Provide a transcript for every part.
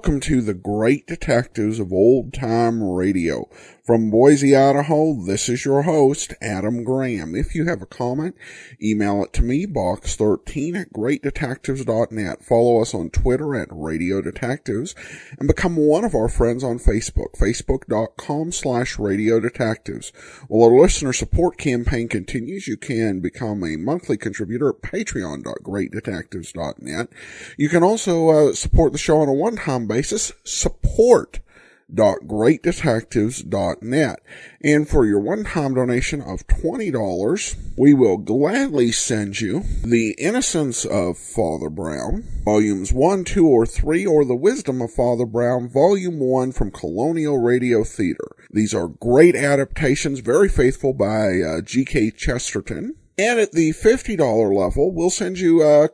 Welcome to the great detectives of old time radio. From Boise, Idaho, this is your host, Adam Graham. If you have a comment, email it to me, box13 at greatdetectives.net. Follow us on Twitter at Radio Detectives and become one of our friends on Facebook, facebook.com slash Radio Detectives. While our listener support campaign continues, you can become a monthly contributor at patreon.greatdetectives.net. You can also uh, support the show on a one-time basis. Support www.greatdetectives.net. And for your one-time donation of $20, we will gladly send you The Innocence of Father Brown, Volumes 1, 2, or 3, or The Wisdom of Father Brown, Volume 1 from Colonial Radio Theater. These are great adaptations, very faithful by uh, G.K. Chesterton. And at the $50 level, we'll send you a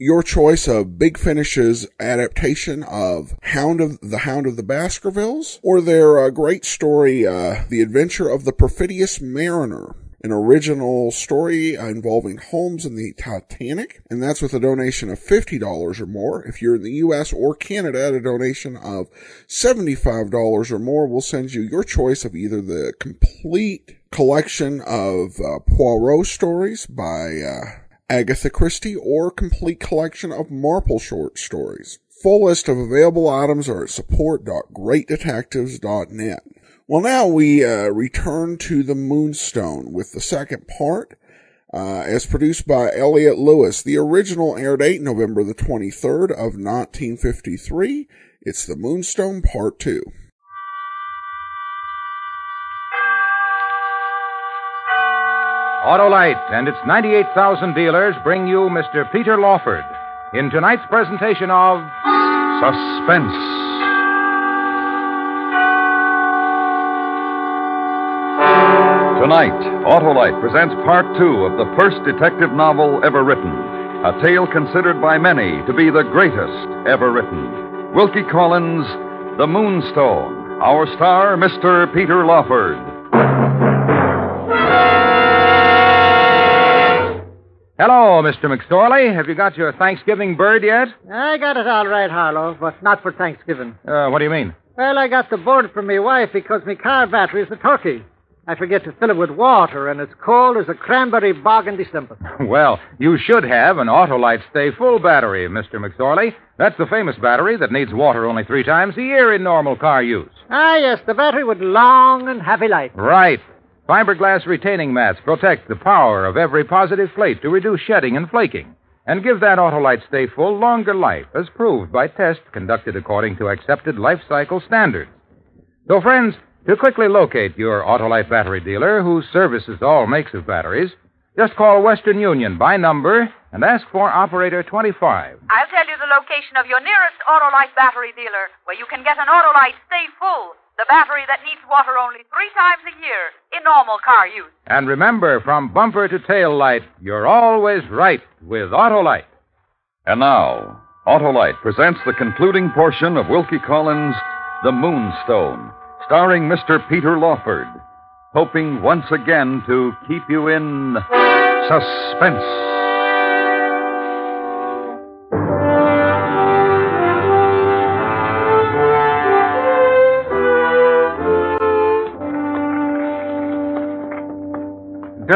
your choice of Big Finish's adaptation of Hound of the Hound of the Baskervilles or their uh, great story, uh, The Adventure of the Perfidious Mariner. An original story uh, involving Holmes and the Titanic, and that's with a donation of $50 or more. If you're in the US or Canada at a donation of $75 or more, we'll send you your choice of either the complete collection of uh, Poirot stories by uh, Agatha Christie, or complete collection of Marple short stories. Full list of available items are at support.greatdetectives.net. Well, now we uh, return to the Moonstone with the second part, uh, as produced by Elliott Lewis. The original air date November the 23rd of 1953. It's the Moonstone Part 2. Autolite and its 98,000 dealers bring you Mr. Peter Lawford in tonight's presentation of Suspense. Tonight, Autolite presents part two of the first detective novel ever written, a tale considered by many to be the greatest ever written. Wilkie Collins' The Moonstone. Our star, Mr. Peter Lawford. Hello, Mr. McSorley. Have you got your Thanksgiving bird yet? I got it all right, Harlow, but not for Thanksgiving. Uh, what do you mean? Well, I got the board from my wife because my car battery is a turkey. I forget to fill it with water, and it's cold as a cranberry bog in December. Well, you should have an Autolite Stay Full battery, Mr. McSorley. That's the famous battery that needs water only three times a year in normal car use. Ah, yes, the battery with long and heavy life. Right. Fiberglass retaining mats protect the power of every positive plate to reduce shedding and flaking and give that Autolite Stay Full longer life, as proved by tests conducted according to accepted life cycle standards. So, friends, to quickly locate your Autolite battery dealer who services all makes of batteries, just call Western Union by number and ask for operator 25. I'll tell you the location of your nearest Autolite battery dealer where you can get an Autolite Stay Full, the battery that needs water only three times a year in normal car use. And remember, from bumper to tail light, you're always right with Autolite. And now, Autolite presents the concluding portion of Wilkie Collins' The Moonstone, starring Mr. Peter Lawford, hoping once again to keep you in suspense.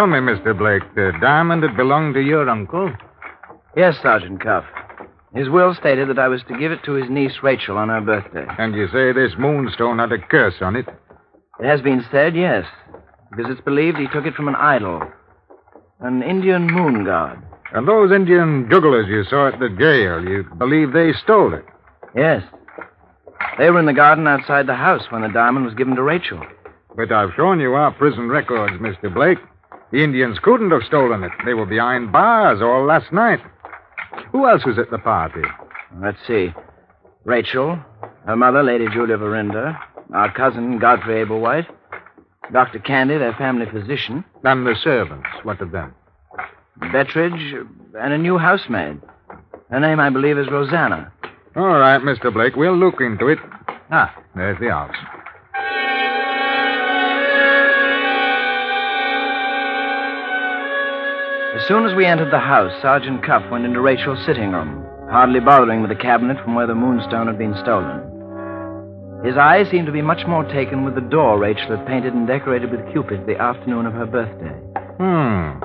Tell me, Mr. Blake, the diamond that belonged to your uncle? Yes, Sergeant Cuff. His will stated that I was to give it to his niece Rachel on her birthday. And you say this moonstone had a curse on it? It has been said, yes, because it's believed he took it from an idol, an Indian moon god. And those Indian jugglers you saw at the jail, you believe they stole it? Yes. They were in the garden outside the house when the diamond was given to Rachel. But I've shown you our prison records, Mr. Blake. The Indians couldn't have stolen it. They were behind bars all last night. Who else was at the party? Let's see. Rachel, her mother, Lady Julia Verinder, our cousin, Godfrey Ablewhite, Dr. Candy, their family physician, And the servants. What of them? Betteridge, and a new housemaid. Her name, I believe, is Rosanna. All right, Mr. Blake. We'll look into it. Ah, there's the house. As soon as we entered the house, Sergeant Cuff went into Rachel's sitting room, hardly bothering with the cabinet from where the moonstone had been stolen. His eyes seemed to be much more taken with the door Rachel had painted and decorated with cupids the afternoon of her birthday. Hmm.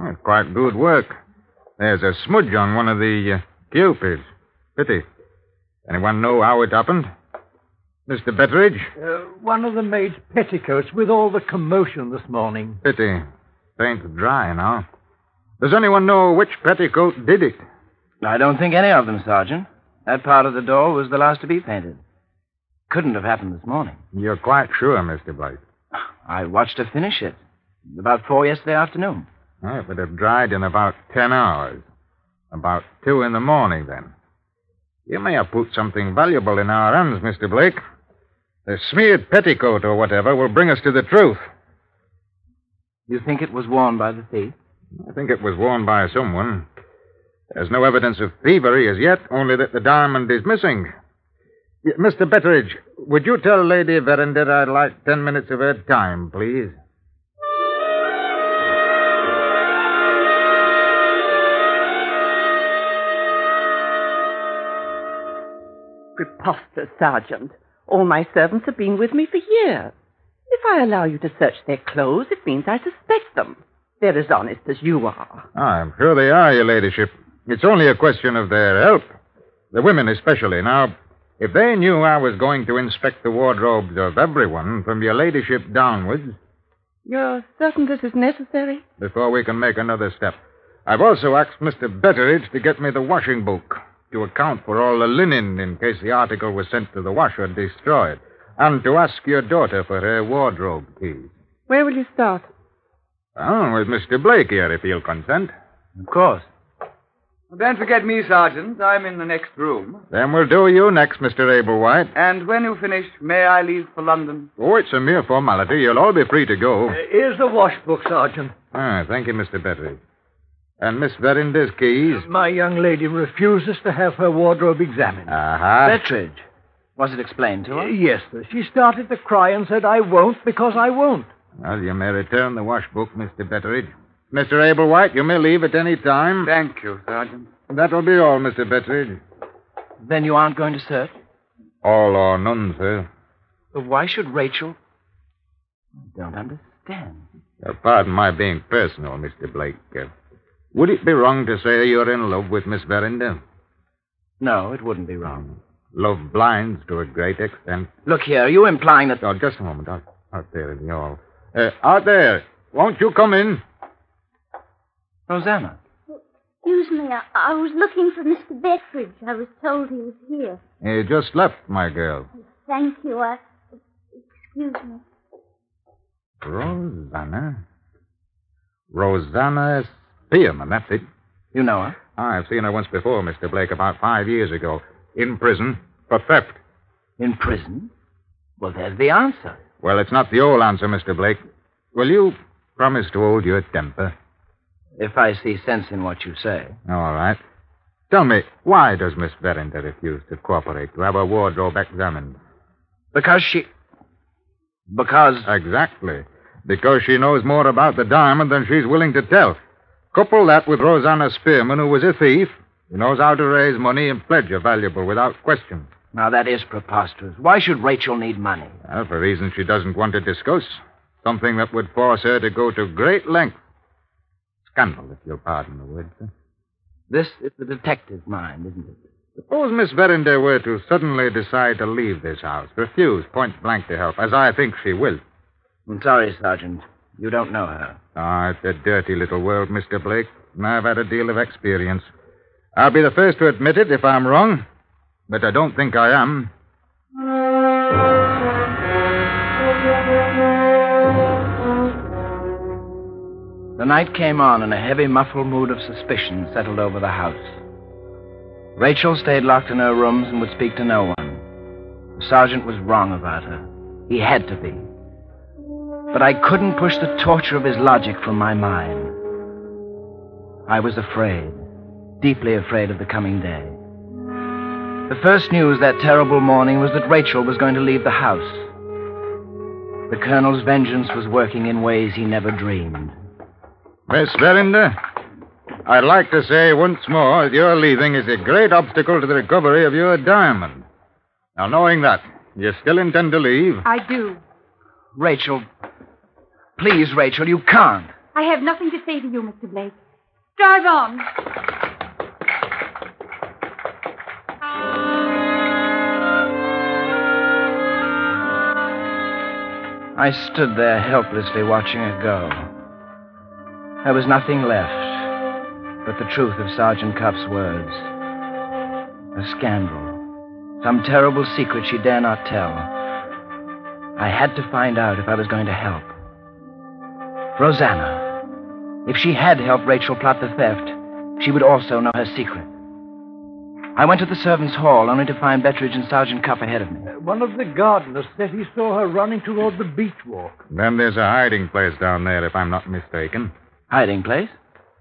That's quite good work. There's a smudge on one of the uh, cupids. Pity. Anyone know how it happened? Mr. Betteridge? Uh, one of the maid's petticoats with all the commotion this morning. Pity. Paint's dry now. Does anyone know which petticoat did it? I don't think any of them, Sergeant. That part of the door was the last to be painted. Couldn't have happened this morning. You're quite sure, Mr. Blake. I watched her finish it. About four yesterday afternoon. Well, it would have dried in about ten hours. About two in the morning, then. You may have put something valuable in our hands, Mr. Blake. The smeared petticoat or whatever will bring us to the truth. You think it was worn by the thief? I think it was worn by someone. There's no evidence of thievery as yet, only that the diamond is missing. Mr. Betteridge, would you tell Lady Verinder I'd like ten minutes of her time, please? Preposterous, Sergeant. All my servants have been with me for years. If I allow you to search their clothes, it means I suspect them. They're as honest as you are. I'm sure they are, Your Ladyship. It's only a question of their help. The women especially. Now, if they knew I was going to inspect the wardrobes of everyone, from Your Ladyship downwards, You're certain this is necessary? before we can make another step. I've also asked Mr. Betteridge to get me the washing book to account for all the linen in case the article was sent to the washer destroyed, and to ask your daughter for her wardrobe keys. Where will you start? Oh, with Mr. Blake here, if he'll consent. Of course. Don't forget me, Sergeant. I'm in the next room. Then we'll do you next, Mr. Ablewhite. And when you finish, may I leave for London? Oh, it's a mere formality. You'll all be free to go. Uh, here's the wash book, Sergeant. Ah, thank you, Mr. Betteridge. And Miss Verinder's keys? My young lady refuses to have her wardrobe examined. Uh-huh. Betteridge. Was it explained to Uh, her? yes, sir. She started to cry and said, I won't because I won't. Well, you may return the wash book, Mr. Betteridge. Mr. Ablewhite, you may leave at any time. Thank you, Sergeant. That'll be all, Mr. Betteridge. Then you aren't going to search? All or none, sir. But why should Rachel? I don't understand. Uh, pardon my being personal, Mr. Blake. Uh, would it be wrong to say you're in love with Miss Verinder? No, it wouldn't be wrong. Love blinds to a great extent. Look here, are you implying that. Oh, just a moment. Out, out there in the hall. Uh, out there. Won't you come in? Rosanna. Excuse me, I, I was looking for Mr. Betteridge. I was told he was here. He just left, my girl. Thank you. I. Excuse me. Rosanna? Rosanna Spearman, that's it. You know her? I've seen her once before, Mr. Blake, about five years ago. In prison for theft. In prison? Well, there's the answer. Well, it's not the old answer, Mr. Blake. Will you promise to hold your temper? If I see sense in what you say. Oh, all right. Tell me, why does Miss Verinder refuse to cooperate to have her wardrobe examined? Because she. Because. Exactly. Because she knows more about the diamond than she's willing to tell. Couple that with Rosanna Spearman, who was a thief, who knows how to raise money and pledge a valuable without question. Now, that is preposterous. Why should Rachel need money? Well, for reasons she doesn't want to discuss. Something that would force her to go to great lengths. Scandal, if you'll pardon the word, sir. This is the detective's mind, isn't it? Suppose Miss Verinder were to suddenly decide to leave this house, refuse point blank to help, as I think she will. I'm sorry, Sergeant. You don't know her. Ah, it's a dirty little world, Mr. Blake, and I've had a deal of experience. I'll be the first to admit it if I'm wrong, but I don't think I am. The night came on, and a heavy, muffled mood of suspicion settled over the house. Rachel stayed locked in her rooms and would speak to no one. The sergeant was wrong about her. He had to be. But I couldn't push the torture of his logic from my mind. I was afraid, deeply afraid of the coming day. The first news that terrible morning was that Rachel was going to leave the house. The colonel's vengeance was working in ways he never dreamed. Miss Verinder? I'd like to say once more that your leaving is a great obstacle to the recovery of your diamond. Now, knowing that, you still intend to leave? I do. Rachel. Please, Rachel, you can't. I have nothing to say to you, Mr. Blake. Drive on. I stood there helplessly watching her go. There was nothing left but the truth of Sergeant Cuff's words. A scandal. Some terrible secret she dare not tell. I had to find out if I was going to help. Rosanna. If she had helped Rachel plot the theft, she would also know her secret. I went to the servants' hall only to find Betteridge and Sergeant Cuff ahead of me. Uh, one of the gardeners said he saw her running toward the beach walk. Then there's a hiding place down there, if I'm not mistaken. Hiding place?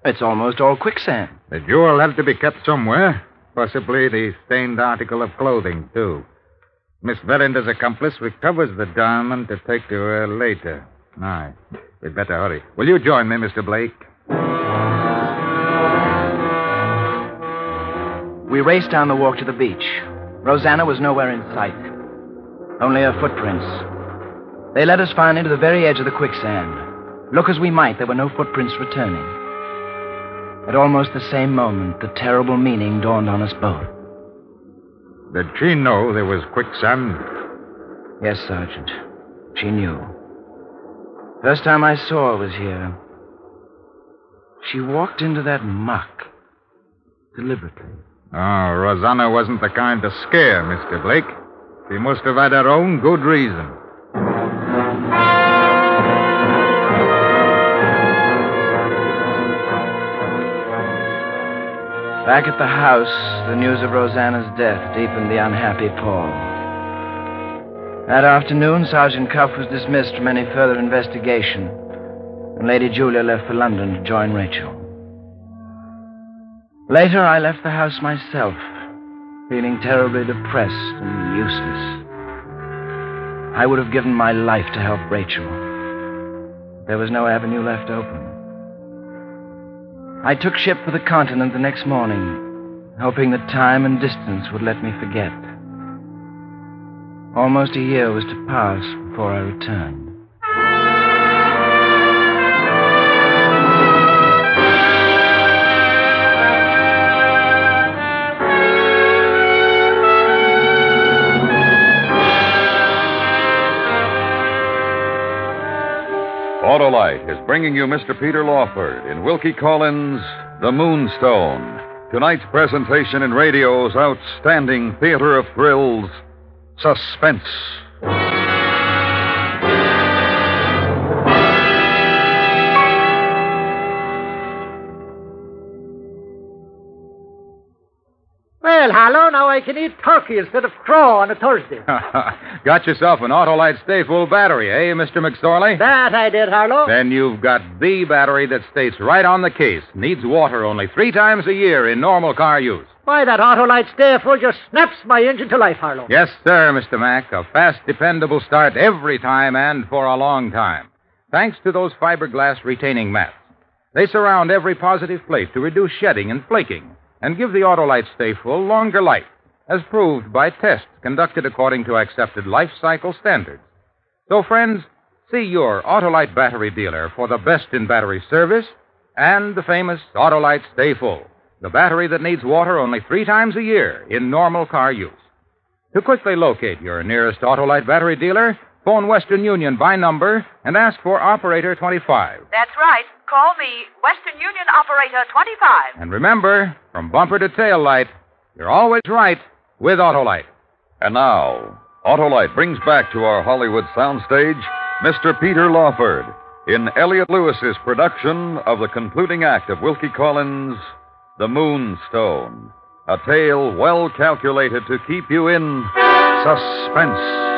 It's almost all quicksand. The jewel had to be kept somewhere. Possibly the stained article of clothing, too. Miss Verinder's accomplice recovers the diamond to take to her later. Aye. We'd better hurry. Will you join me, Mr. Blake? We raced down the walk to the beach. Rosanna was nowhere in sight. Only her footprints. They led us finally to the very edge of the quicksand. Look as we might, there were no footprints returning. At almost the same moment, the terrible meaning dawned on us both. Did she know there was quicksand? Yes, Sergeant. She knew. First time I saw her was here. She walked into that muck. Deliberately. Oh, Rosanna wasn't the kind to scare, Mr. Blake. She must have had her own good reason. Back at the house, the news of Rosanna's death deepened the unhappy pall. That afternoon, Sergeant Cuff was dismissed from any further investigation, and Lady Julia left for London to join Rachel. Later, I left the house myself, feeling terribly depressed and useless. I would have given my life to help Rachel. There was no avenue left open. I took ship for the continent the next morning, hoping that time and distance would let me forget. Almost a year was to pass before I returned. Autolite is bringing you Mr. Peter Lawford in Wilkie Collins' The Moonstone. Tonight's presentation in radio's outstanding theater of thrills, Suspense. Well, now I can eat turkey instead of crow on a Thursday. got yourself an Autolite Stay Full battery, eh, Mr. McSorley? That I did, Harlow. Then you've got the battery that states right on the case. Needs water only three times a year in normal car use. Why, that Autolite Stay Full just snaps my engine to life, Harlow. Yes, sir, Mr. Mack. A fast, dependable start every time and for a long time. Thanks to those fiberglass retaining mats. They surround every positive plate to reduce shedding and flaking and give the Autolite Stay Full longer life, as proved by tests conducted according to accepted life cycle standards. So, friends, see your Autolite battery dealer for the best in battery service and the famous Autolite Stay Full, the battery that needs water only three times a year in normal car use. To quickly locate your nearest Autolite battery dealer, phone Western Union by number and ask for Operator 25. That's right. Call me Western Union Operator 25. And remember, from bumper to tail light, you're always right with Autolite. And now, Autolite brings back to our Hollywood soundstage Mr. Peter Lawford in Elliott Lewis's production of the concluding act of Wilkie Collins' The Moonstone, a tale well calculated to keep you in suspense.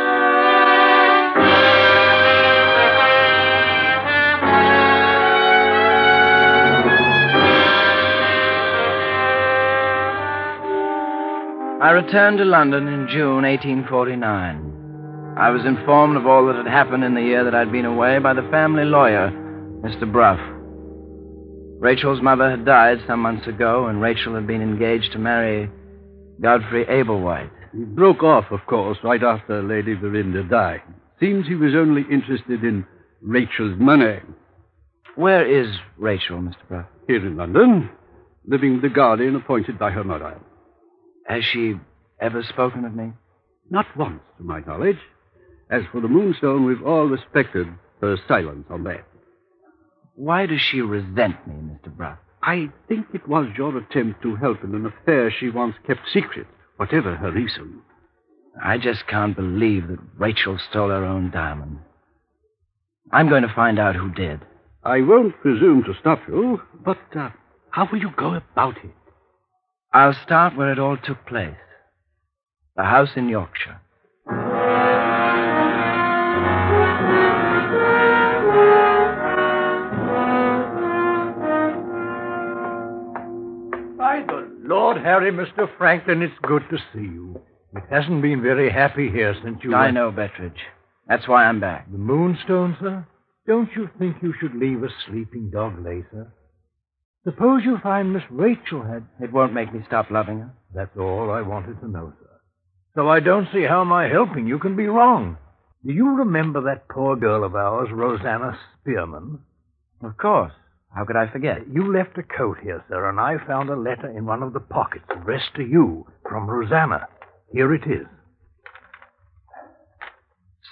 I returned to London in June 1849. I was informed of all that had happened in the year that I'd been away by the family lawyer, Mr. Bruff. Rachel's mother had died some months ago, and Rachel had been engaged to marry Godfrey Ablewhite. He broke off, of course, right after Lady Verinder died. Seems he was only interested in Rachel's money. Where is Rachel, Mr. Bruff? Here in London, living with the guardian appointed by her mother. Has she ever spoken of me? Not once, to my knowledge. As for the Moonstone, we've all respected her silence on that. Why does she resent me, Mr. Bruff? I think it was your attempt to help in an affair she once kept secret, whatever her reason. I just can't believe that Rachel stole her own diamond. I'm going to find out who did. I won't presume to stop you, but uh, how will you go about it? I'll start where it all took place the house in Yorkshire. By the Lord Harry, Mr. Franklin, it's good to see you. It hasn't been very happy here since you. I went- know, Betteridge. That's why I'm back. The Moonstone, sir? Don't you think you should leave a sleeping dog lay, sir? Suppose you find Miss Rachel had. It won't make me stop loving her. That's all I wanted to know, sir. So I don't see how my helping you can be wrong. Do you remember that poor girl of ours, Rosanna Spearman? Of course. How could I forget? You left a coat here, sir, and I found a letter in one of the pockets addressed to you from Rosanna. Here it is.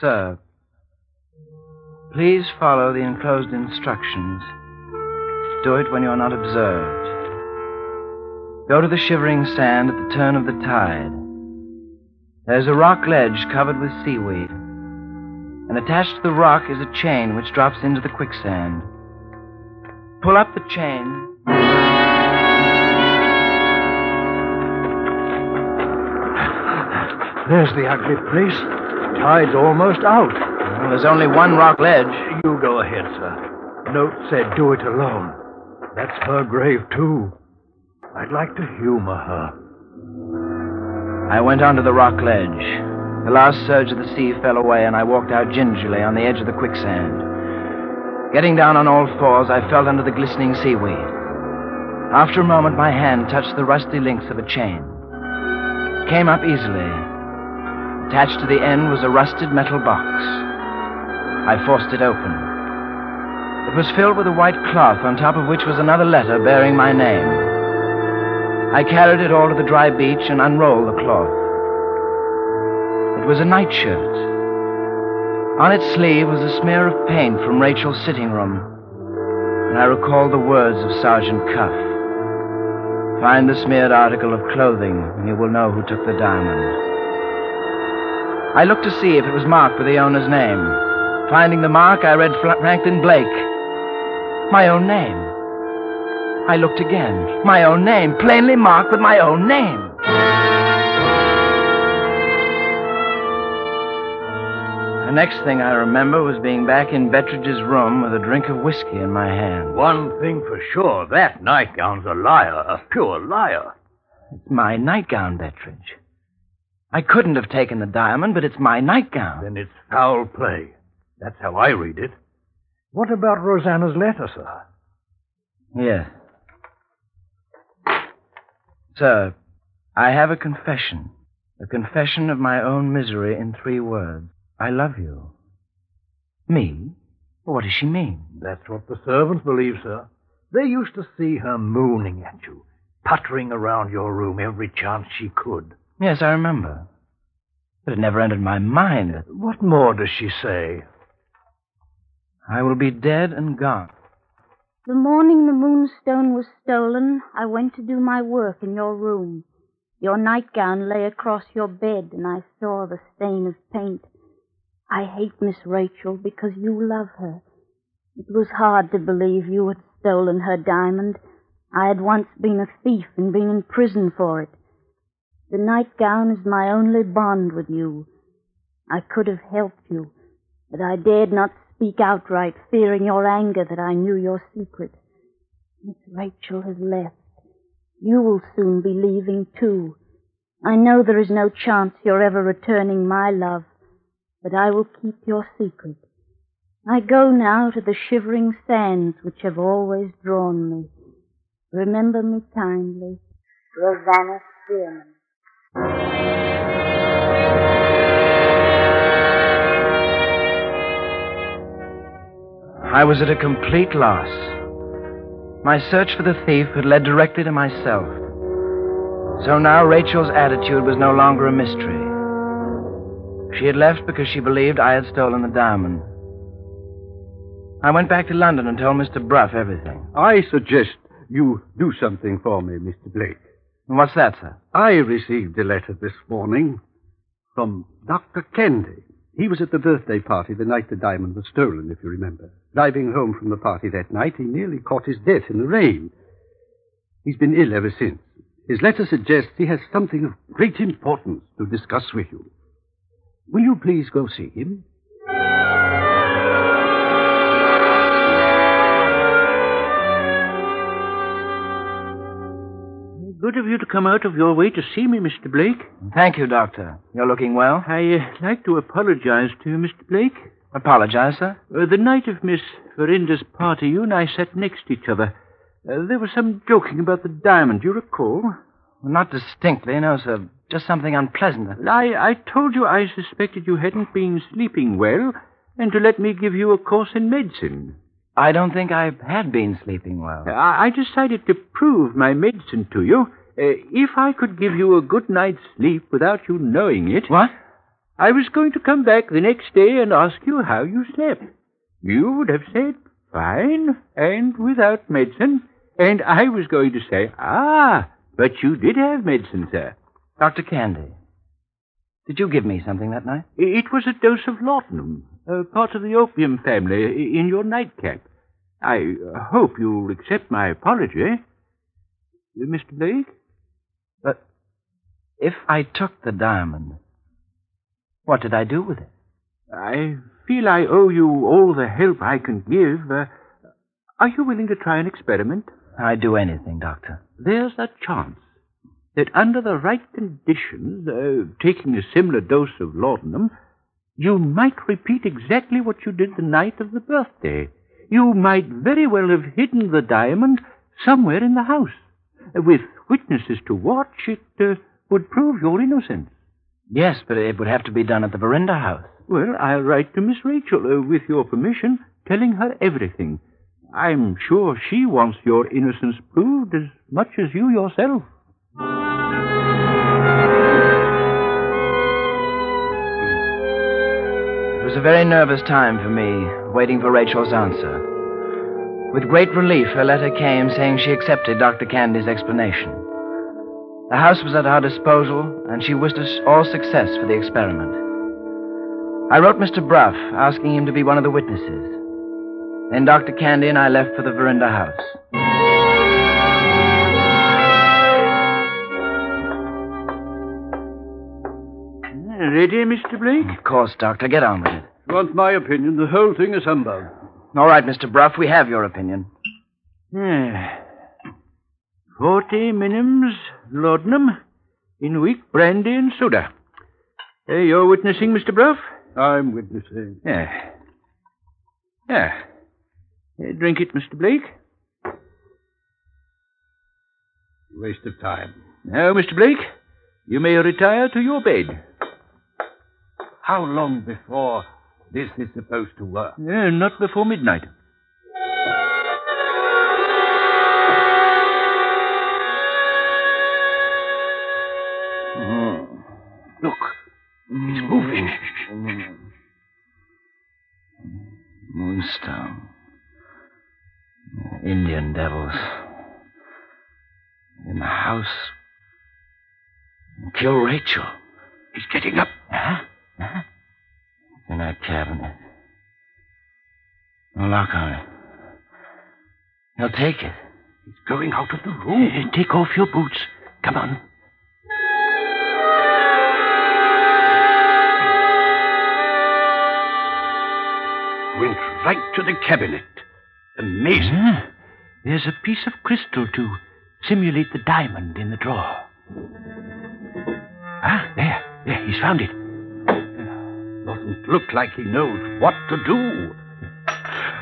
Sir, please follow the enclosed instructions. Do it when you're not observed. Go to the shivering sand at the turn of the tide. There's a rock ledge covered with seaweed, and attached to the rock is a chain which drops into the quicksand. Pull up the chain. There's the ugly place. Tide's almost out. Well, there's only one rock ledge. You go ahead, sir. Note said do it alone. That's her grave, too. I'd like to humor her. I went onto the rock ledge. The last surge of the sea fell away, and I walked out gingerly on the edge of the quicksand. Getting down on all fours, I felt under the glistening seaweed. After a moment, my hand touched the rusty links of a chain. It came up easily. Attached to the end was a rusted metal box. I forced it open. It was filled with a white cloth, on top of which was another letter bearing my name. I carried it all to the dry beach and unrolled the cloth. It was a nightshirt. On its sleeve was a smear of paint from Rachel's sitting room, and I recalled the words of Sergeant Cuff. Find the smeared article of clothing, and you will know who took the diamond. I looked to see if it was marked with the owner's name. Finding the mark, I read Fra- Franklin Blake. My own name. I looked again. My own name, plainly marked with my own name. The next thing I remember was being back in Betteridge's room with a drink of whiskey in my hand. One thing for sure, that nightgown's a liar, a pure liar. It's my nightgown, Betteridge. I couldn't have taken the diamond, but it's my nightgown. Then it's foul play. That's how I read it. What about Rosanna's letter, sir? Yes. Sir, I have a confession. A confession of my own misery in three words. I love you. Me? What does she mean? That's what the servants believe, sir. They used to see her mooning at you, puttering around your room every chance she could. Yes, I remember. But it never entered my mind What more does she say? I will be dead and gone. The morning the moonstone was stolen, I went to do my work in your room. Your nightgown lay across your bed, and I saw the stain of paint. I hate Miss Rachel because you love her. It was hard to believe you had stolen her diamond. I had once been a thief and been in prison for it. The nightgown is my only bond with you. I could have helped you, but I dared not speak outright, fearing your anger that I knew your secret. Miss Rachel has left. You will soon be leaving, too. I know there is no chance you're ever returning my love, but I will keep your secret. I go now to the shivering sands which have always drawn me. Remember me kindly. Rosanna Spearman. I was at a complete loss. My search for the thief had led directly to myself. So now Rachel's attitude was no longer a mystery. She had left because she believed I had stolen the diamond. I went back to London and told Mr. Bruff everything. I suggest you do something for me, Mr. Blake. What's that, sir? I received a letter this morning from Dr. Candy. He was at the birthday party the night the diamond was stolen, if you remember. Driving home from the party that night, he nearly caught his death in the rain. He's been ill ever since. His letter suggests he has something of great importance to discuss with you. Will you please go see him? Good of you to come out of your way to see me, Mr. Blake. Thank you, Doctor. You're looking well. I uh, like to apologize to you, Mr. Blake. Apologize, sir? Uh, the night of Miss Verinder's party, you and I sat next to each other. Uh, there was some joking about the diamond. You recall? Not distinctly, no, sir. Just something unpleasant. I, I told you I suspected you hadn't been sleeping well, and to let me give you a course in medicine. I don't think I had been sleeping well. I, I decided to prove my medicine to you. Uh, if I could give you a good night's sleep without you knowing it. What? I was going to come back the next day and ask you how you slept. You would have said, fine, and without medicine. And I was going to say, ah, but you did have medicine, sir. Dr. Candy, did you give me something that night? It was a dose of laudanum, uh, part of the opium family, in your nightcap. I hope you'll accept my apology. Uh, Mr. Blake? But if I took the diamond, what did I do with it? I feel I owe you all the help I can give. Uh, are you willing to try an experiment? I'd do anything, Doctor. There's a chance that under the right conditions, uh, taking a similar dose of laudanum, you might repeat exactly what you did the night of the birthday. You might very well have hidden the diamond somewhere in the house. With witnesses to watch, it uh, would prove your innocence. Yes, but it would have to be done at the Verinder house. Well, I'll write to Miss Rachel, uh, with your permission, telling her everything. I'm sure she wants your innocence proved as much as you yourself. Was a very nervous time for me, waiting for Rachel's answer. With great relief, her letter came saying she accepted Dr. Candy's explanation. The house was at our disposal, and she wished us all success for the experiment. I wrote Mr. Bruff, asking him to be one of the witnesses. Then Dr. Candy and I left for the Verinder house. Ready, Mr. Blake? Of course, Doctor. Get on with it. You want my opinion? The whole thing is humbug. All right, Mr. Bruff, we have your opinion. Yeah. Forty minims laudanum in weak brandy and soda. Uh, you're witnessing, Mr. Bruff? I'm witnessing. Yeah. Yeah. Uh, drink it, Mr. Blake. Waste of time. Now, Mr. Blake, you may retire to your bed. How long before this is supposed to work? Uh, not before midnight. Look, it's moving. Moonstone. Indian devils. In the house. Kill Rachel. He's getting up. Huh? In that cabinet. No lock on it. He'll take it. He's going out of the room. Take off your boots. Come on. Went right to the cabinet. Amazing. Ah, there's a piece of crystal to simulate the diamond in the drawer. Ah, there. There, he's found it. Doesn't look like he knows what to do.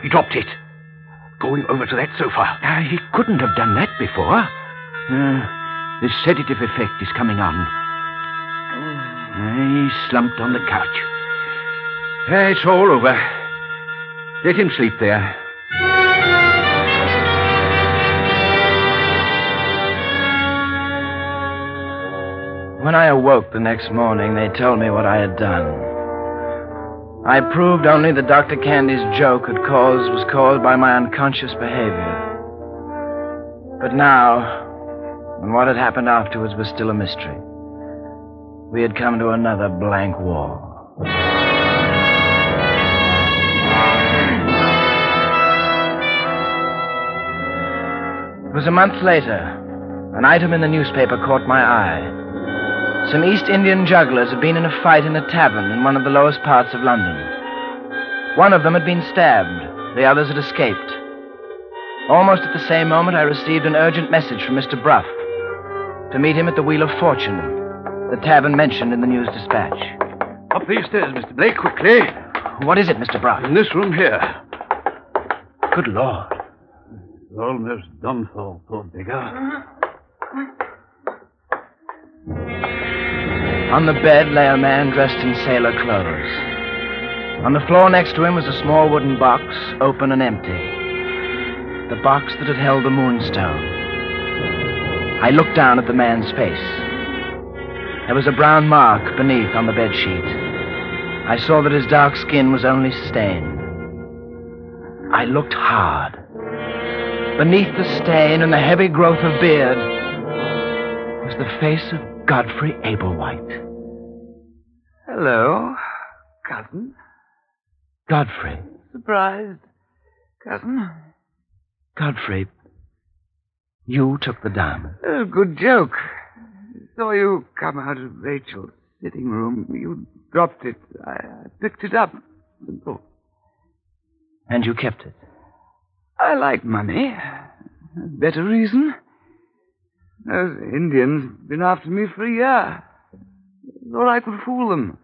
He dropped it. going over to that sofa. Uh, he couldn't have done that before. Uh, the sedative effect is coming on. Uh, he slumped on the couch. Uh, it's all over. Let him sleep there. When I awoke the next morning, they told me what I had done. I proved only that Dr. Candy's joke had caused was caused by my unconscious behavior. But now, and what had happened afterwards was still a mystery. We had come to another blank wall. It was a month later. An item in the newspaper caught my eye. Some East Indian jugglers had been in a fight in a tavern in one of the lowest parts of London. One of them had been stabbed, the others had escaped. Almost at the same moment, I received an urgent message from Mr. Bruff to meet him at the Wheel of Fortune, the tavern mentioned in the news dispatch. Up these stairs, Mr. Blake, quickly. What is it, Mr. Bruff? In this room here. Good Lord. Almost done for, poor beggar. Uh-huh. On the bed lay a man dressed in sailor clothes. On the floor next to him was a small wooden box, open and empty. The box that had held the moonstone. I looked down at the man's face. There was a brown mark beneath on the bed sheet. I saw that his dark skin was only stained. I looked hard. Beneath the stain and the heavy growth of beard was the face of Godfrey Ablewhite. Hello, cousin. Godfrey. Surprised, cousin. Godfrey, you took the diamond. A good joke. Saw you come out of Rachel's sitting room. You dropped it. I, I picked it up. Oh, And you kept it. I like money. Better reason. Those Indians been after me for a year. Thought I could fool them.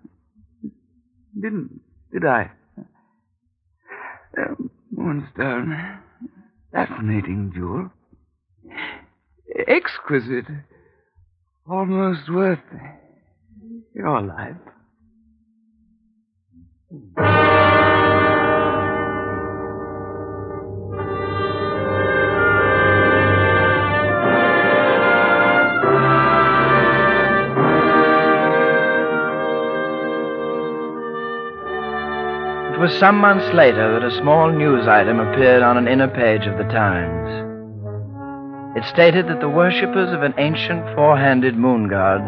Didn't, did I? Uh, Moonstone. Fascinating jewel. Exquisite. Almost worth your life. It was some months later that a small news item appeared on an inner page of the Times. It stated that the worshippers of an ancient four handed moon god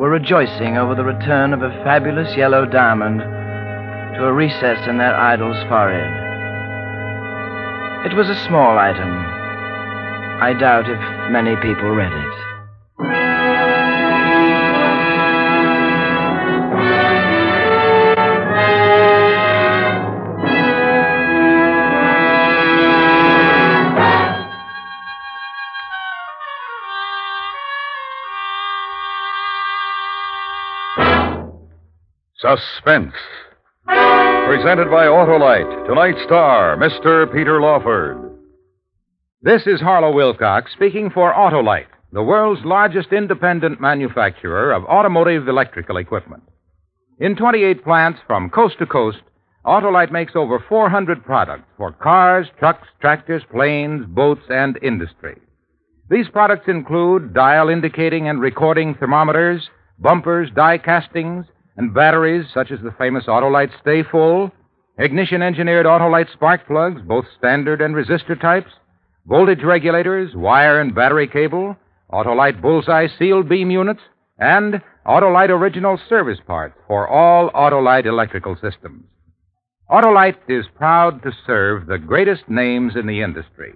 were rejoicing over the return of a fabulous yellow diamond to a recess in their idol's forehead. It was a small item. I doubt if many people read it. Suspense. Presented by Autolite. Tonight's star, Mr. Peter Lawford. This is Harlow Wilcox speaking for Autolite, the world's largest independent manufacturer of automotive electrical equipment. In 28 plants from coast to coast, Autolite makes over 400 products for cars, trucks, tractors, planes, boats, and industry. These products include dial indicating and recording thermometers, bumpers, die castings, and batteries such as the famous Autolite Stay Full, ignition engineered Autolite spark plugs, both standard and resistor types, voltage regulators, wire and battery cable, Autolite bullseye sealed beam units, and Autolite original service parts for all Autolite electrical systems. Autolite is proud to serve the greatest names in the industry.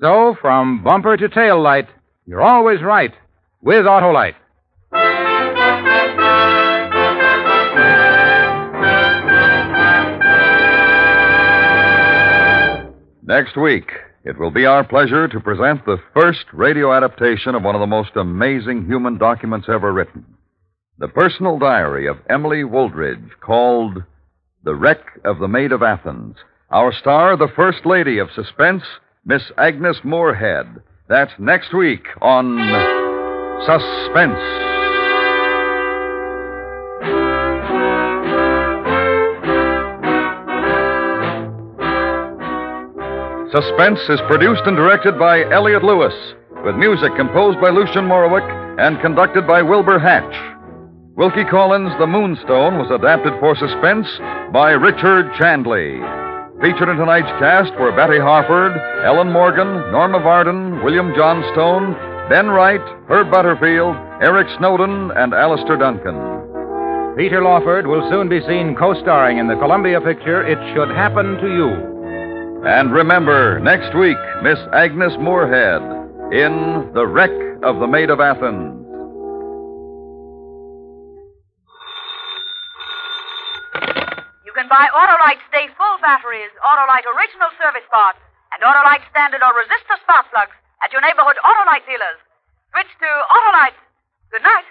So, from bumper to tail light, you're always right with Autolite. Next week, it will be our pleasure to present the first radio adaptation of one of the most amazing human documents ever written the personal diary of Emily Woldridge, called The Wreck of the Maid of Athens, Our star, the First Lady of Suspense, Miss Agnes Moorehead. That's next week on Suspense. Suspense is produced and directed by Elliott Lewis, with music composed by Lucien Moraweck and conducted by Wilbur Hatch. Wilkie Collins' The Moonstone was adapted for suspense by Richard Chandley. Featured in tonight's cast were Betty Harford, Ellen Morgan, Norma Varden, William Johnstone, Ben Wright, Herb Butterfield, Eric Snowden, and Alistair Duncan. Peter Lawford will soon be seen co starring in the Columbia picture It Should Happen to You. And remember, next week, Miss Agnes Moorehead in The Wreck of the Maid of Athens. You can buy Autolite Stay Full batteries, Autolite original service parts, and Autolite standard or resistor spark plugs at your neighborhood Autolite dealers. Switch to Autolite. Good night.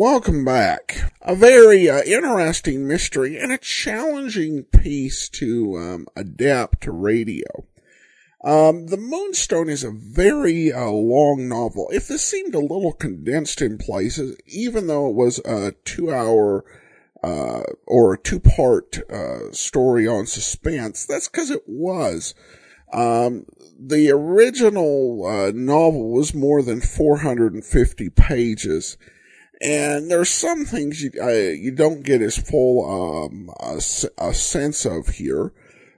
Welcome back. A very uh, interesting mystery and a challenging piece to um, adapt to radio. Um, the Moonstone is a very uh, long novel. If this seemed a little condensed in places, even though it was a two-hour uh, or a two-part uh, story on suspense, that's because it was. Um, the original uh, novel was more than 450 pages. And there's some things you, uh, you don't get as full, um, a, a sense of here,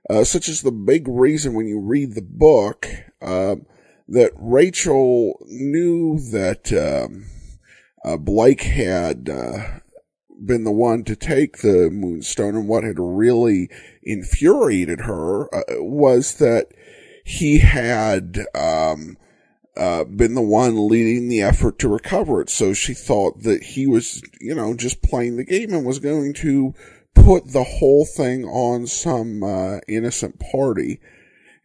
uh, such as the big reason when you read the book, um, that Rachel knew that, um, uh, Blake had, uh, been the one to take the moonstone and what had really infuriated her, uh, was that he had, um, uh, been the one leading the effort to recover it. So she thought that he was, you know, just playing the game and was going to put the whole thing on some uh, innocent party.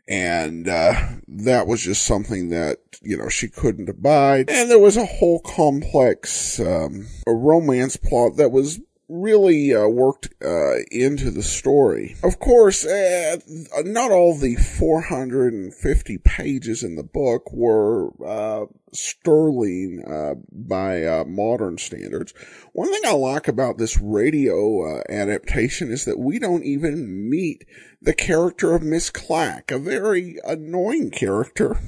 And uh, that was just something that, you know, she couldn't abide. And there was a whole complex um, a romance plot that was really uh, worked uh, into the story. Of course, uh, not all the 450 pages in the book were uh, sterling uh, by uh, modern standards. One thing I like about this radio adaptation is that we don't even meet the character of Miss Clack, a very annoying character.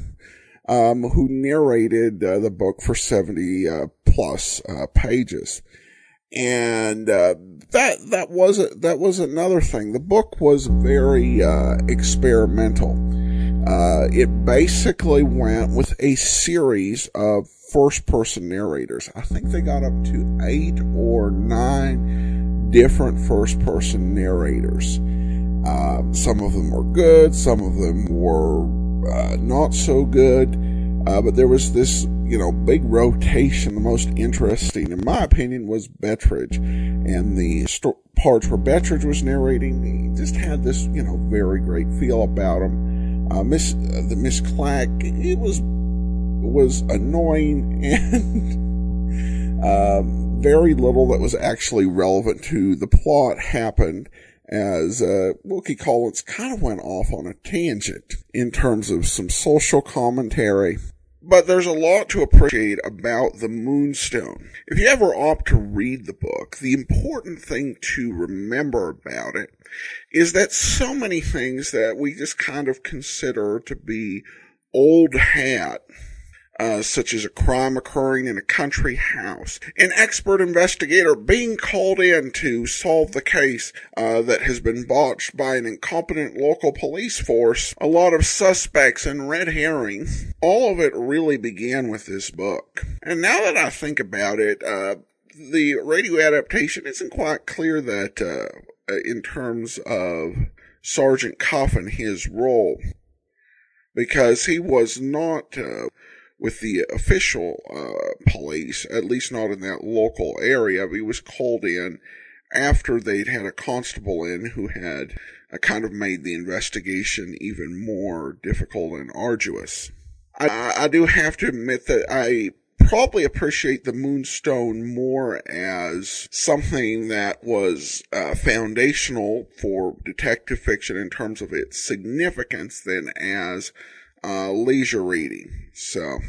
Um, who narrated the book for 70 plus pages and uh, that that was a, that was another thing. The book was very uh, experimental. Uh, it basically went with a series of first person narrators. I think they got up to eight or nine different first person narrators. Uh, some of them were good, some of them were uh, not so good. Uh, but there was this, you know, big rotation. The most interesting, in my opinion, was Betteridge. And the sto- parts where Betteridge was narrating, he just had this, you know, very great feel about him. Uh, Miss, uh, the Miss Clack, it was, was annoying and, um, very little that was actually relevant to the plot happened as uh, Wilkie Collins kind of went off on a tangent in terms of some social commentary but there's a lot to appreciate about the Moonstone. If you ever opt to read the book, the important thing to remember about it is that so many things that we just kind of consider to be old hat uh, such as a crime occurring in a country house, an expert investigator being called in to solve the case uh, that has been botched by an incompetent local police force, a lot of suspects and red herrings. All of it really began with this book. And now that I think about it, uh, the radio adaptation isn't quite clear that, uh, in terms of Sergeant Cuff and his role, because he was not uh, with the official uh, police, at least not in that local area. He was called in after they'd had a constable in who had uh, kind of made the investigation even more difficult and arduous. I, I do have to admit that I probably appreciate the Moonstone more as something that was uh, foundational for detective fiction in terms of its significance than as uh, leisure reading. So,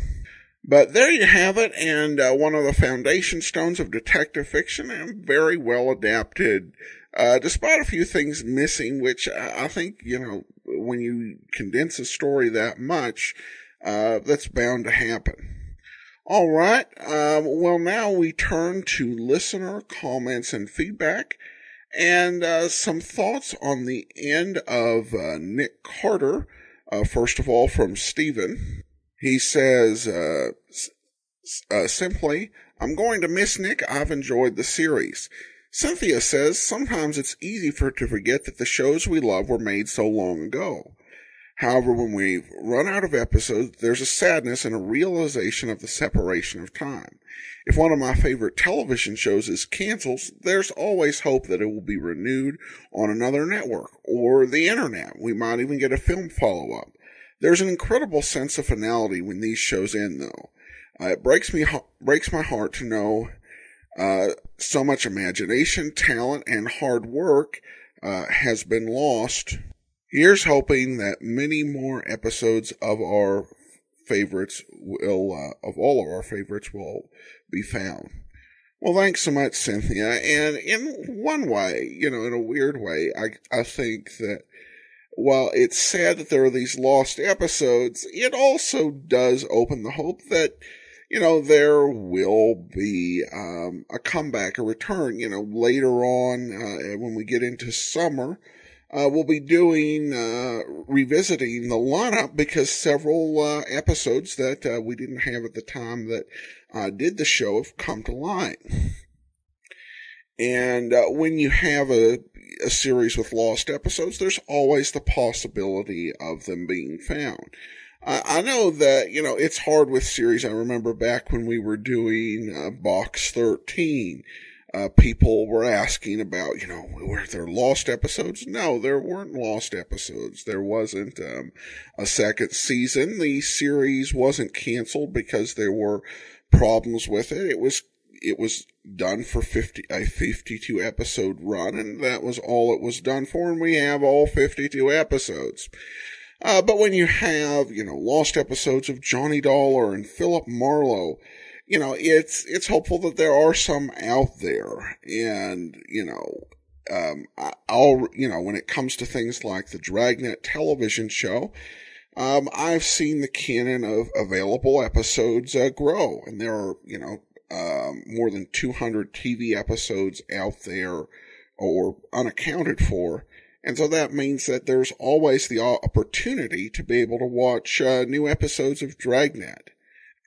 but there you have it, and uh, one of the foundation stones of detective fiction, and very well adapted, uh, despite a few things missing, which I think, you know, when you condense a story that much, uh, that's bound to happen. All right. Um, well, now we turn to listener comments and feedback and uh, some thoughts on the end of uh, Nick Carter uh, first of all, from Stephen. He says, uh, uh, simply, I'm going to miss Nick. I've enjoyed the series. Cynthia says, sometimes it's easy for to forget that the shows we love were made so long ago. However, when we've run out of episodes, there's a sadness and a realization of the separation of time. If one of my favorite television shows is canceled, there's always hope that it will be renewed on another network or the internet. We might even get a film follow up. There's an incredible sense of finality when these shows end, though. Uh, it breaks me breaks my heart to know uh, so much imagination, talent, and hard work uh, has been lost Here's hoping that many more episodes of our favorites will, uh, of all of our favorites will be found. Well, thanks so much, Cynthia. And in one way, you know, in a weird way, I, I think that while it's sad that there are these lost episodes, it also does open the hope that, you know, there will be um, a comeback, a return, you know, later on uh, when we get into summer uh, we'll be doing uh, revisiting the lineup because several uh, episodes that uh, we didn't have at the time that uh, did the show have come to light. And uh, when you have a, a series with lost episodes, there's always the possibility of them being found. I know that, you know, it's hard with series. I remember back when we were doing Box 13 uh, people were asking about, you know, were there lost episodes? No, there weren't lost episodes. There wasn't um, a second season. The series wasn't canceled because there were problems with it. It was it was done for 50 a 52 episode run and that was all it was done for and we have all 52 episodes uh, but when you have you know lost episodes of johnny dollar and philip marlowe you know, it's, it's hopeful that there are some out there. And, you know, um, I'll, you know, when it comes to things like the Dragnet television show, um, I've seen the canon of available episodes uh, grow, and there are, you know, um, more than 200 TV episodes out there or unaccounted for. And so that means that there's always the opportunity to be able to watch uh, new episodes of Dragnet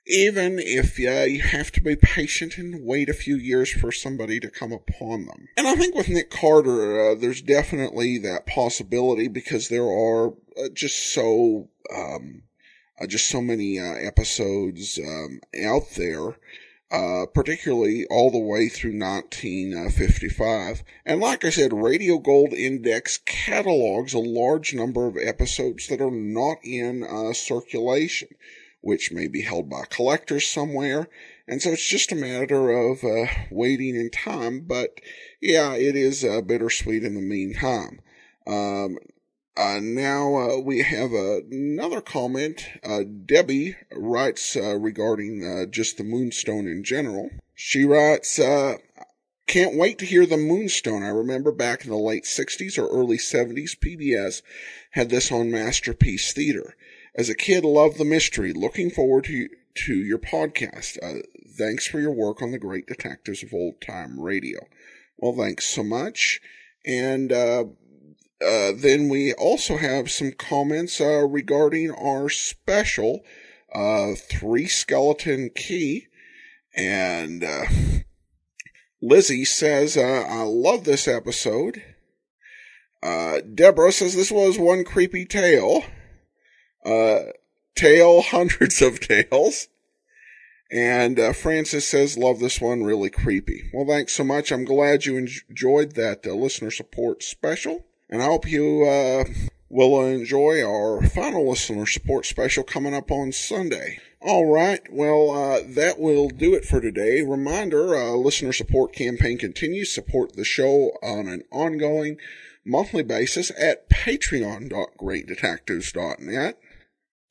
even if uh, you have to be patient and wait a few years for somebody to come upon them. And I think with Nick Carter, uh, there's definitely that possibility because there are uh, just so, um, uh, just so many uh, episodes um, out there. Uh, particularly all the way through 1955. And like I said, Radio Gold Index catalogs a large number of episodes that are not in circulation which may be held by collectors somewhere. And so it's just a matter of uh, waiting in time. But yeah, it is uh, bittersweet in the meantime. Um, Uh, now uh, we have another comment. Uh, Debbie writes uh, regarding just the Moonstone in general. She writes, "Can't wait to hear the Moonstone. I remember back in the late '60s or early '70s, PBS had this on Masterpiece Theater. As a kid, loved the mystery. Looking forward to to your podcast. thanks for your work on the great detectives of old time radio. Well, thanks so much." And uh, then we also have some comments uh, regarding our special uh, three skeleton key. And uh, Lizzie says, uh, I love this episode. Deborah says this was one creepy tale. Tale, hundreds of tales. And uh, Francis says, Love this one, really creepy. Well, thanks so much. I'm glad you enjoyed that uh, listener support special. And I hope you uh, will enjoy our final listener support special coming up on Sunday. All right, well, uh, that will do it for today. Reminder, uh, listener support campaign continues. Support the show on an ongoing monthly basis at patreon.greatdetectives.net.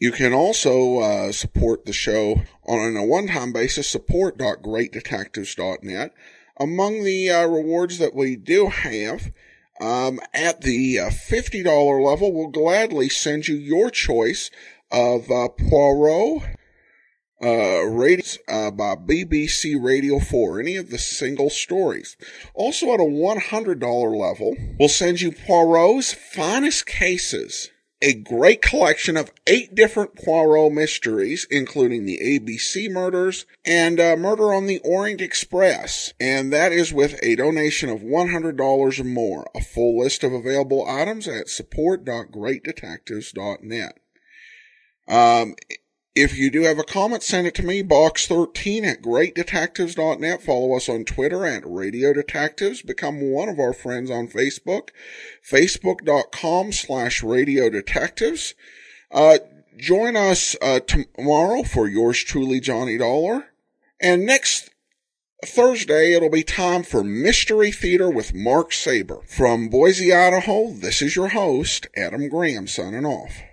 You can also uh, support the show on a one-time basis, support.greatdetectives.net. Among the uh, rewards that we do have, um, at the uh, $50 level, we'll gladly send you your choice of uh, Poirot uh, uh, by BBC Radio 4, any of the single stories. Also at a $100 level, we'll send you Poirot's finest cases a great collection of eight different Poirot mysteries, including the ABC murders and uh, Murder on the Orient Express. And that is with a donation of $100 or more. A full list of available items at support.greatdetectives.net. Um, if you do have a comment, send it to me, box13 at greatdetectives.net. Follow us on Twitter at Radio Detectives. Become one of our friends on Facebook, facebook.com slash Radio Detectives. Uh, join us uh, tomorrow for yours truly, Johnny Dollar. And next Thursday, it'll be time for Mystery Theater with Mark Saber. From Boise, Idaho, this is your host, Adam Graham, signing off.